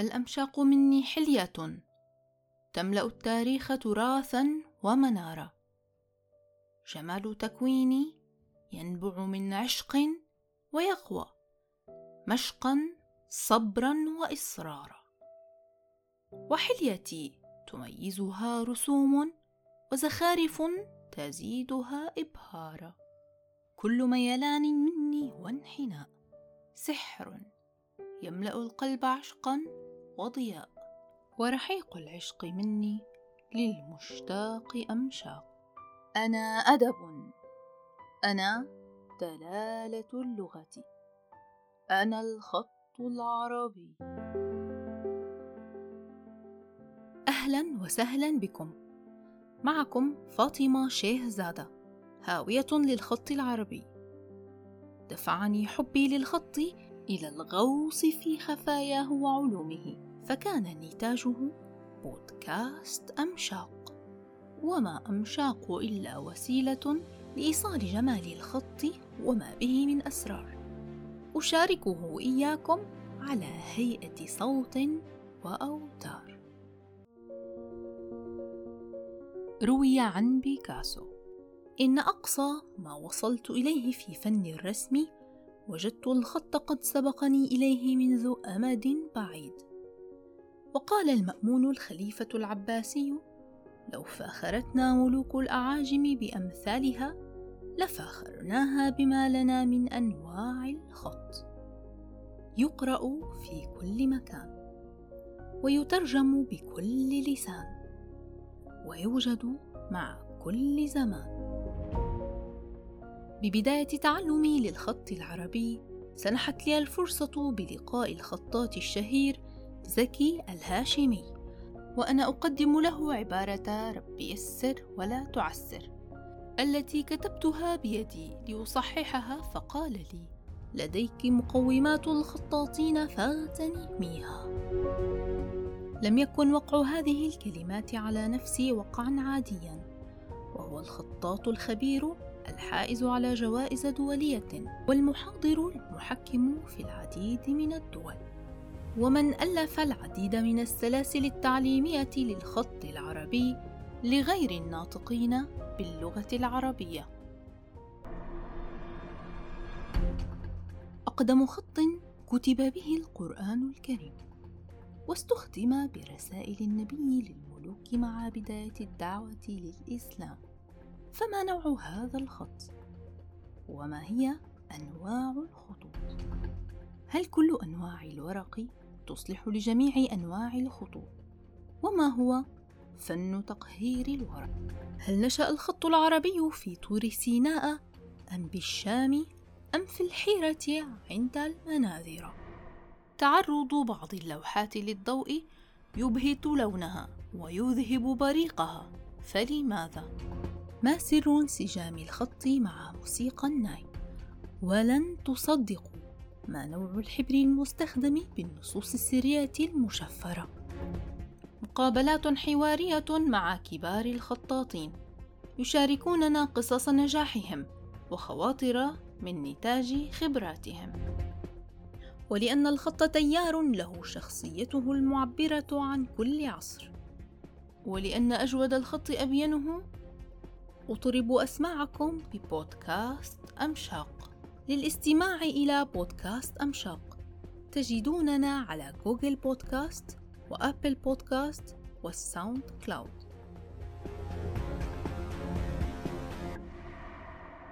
الأمشاق مني حلية. تملأ التاريخ تراثا ومنارا جمال تكويني ينبع من عشق ويقوى. مشقا صبرا وإصرارا. وحليتي تميزها رسوم وزخارف تزيدها إبهارا. كل ميلان مني وانحناء. سحر يملأ القلب عشقا وضياء. ورحيق العشق مني للمشتاق أمشاق. أنا أدب. أنا دلالة اللغة. أنا الخط العربي. أهلا وسهلا بكم. معكم فاطمة شيه زادة هاوية للخط العربي. دفعني حبي للخط إلى الغوص في خفاياه وعلومه. فكان نتاجه بودكاست أمشاق. وما أمشاق إلا وسيلة لإيصال جمال الخط وما به من أسرار. أشاركه إياكم على هيئة صوت وأوتار. روي عن بيكاسو. إن أقصى ما وصلت إليه في فن الرسم وجدت الخط قد سبقني إليه منذ أمد بعيد. وقال المأمون الخليفة العباسي لو فاخرتنا ملوك الأعاجم بأمثالها لفاخرناها بما لنا من أنواع الخط. يقرأ في كل مكان ويترجم بكل لسان ويوجد مع كل زمان. ببداية تعلمي للخط العربي سنحت لي الفرصة بلقاء الخطاط الشهير زكي الهاشمي. وأنا أقدم له عبارة رب يسر ولا تعسر. التي كتبتها بيدي لاصححها فقال لي لديك مقومات الخطاطين فاغتنميها لم يكن وقع هذه الكلمات على نفسي وقعا عاديا. وهو الخطاط الخبير الحائز على جوائز دولية والمحاضر المحكم في العديد من الدول. ومن ألف العديد من السلاسل التعليمية للخط العربي لغير الناطقين باللغة العربية. أقدم خط كتب به القرآن الكريم واستخدم برسائل النبي للملوك مع بداية الدعوة للإسلام. فما نوع هذا الخط؟ وما هي أنواع الخطوط؟ هل كل أنواع الورق تصلح لجميع أنواع الخطوط. وما هو؟ فن تقهير الورق. هل نشأ الخط العربي في طور سيناء أم بالشام أم في الحيرة عند المناذر؟ تعرض بعض اللوحات للضوء يبهت لونها ويذهب بريقها. فلماذا؟ ما سر انسجام الخط مع موسيقى الناي؟ ولن تصدقوا ما نوع الحبر المستخدم بالنصوص السرية المشفرة. مقابلات حوارية مع كبار الخطاطين يشاركوننا قصص نجاحهم وخواطر من نتاج خبراتهم. ولأن الخط تيار له شخصيته المعبرة عن كل عصر. ولأن أجود الخط أبينه أطرب أسماعكم ببودكاست أمشاق. للاستماع إلى بودكاست أمشاق. تجدوننا على Google Podcast و Apple Podcast وال SoundCloud.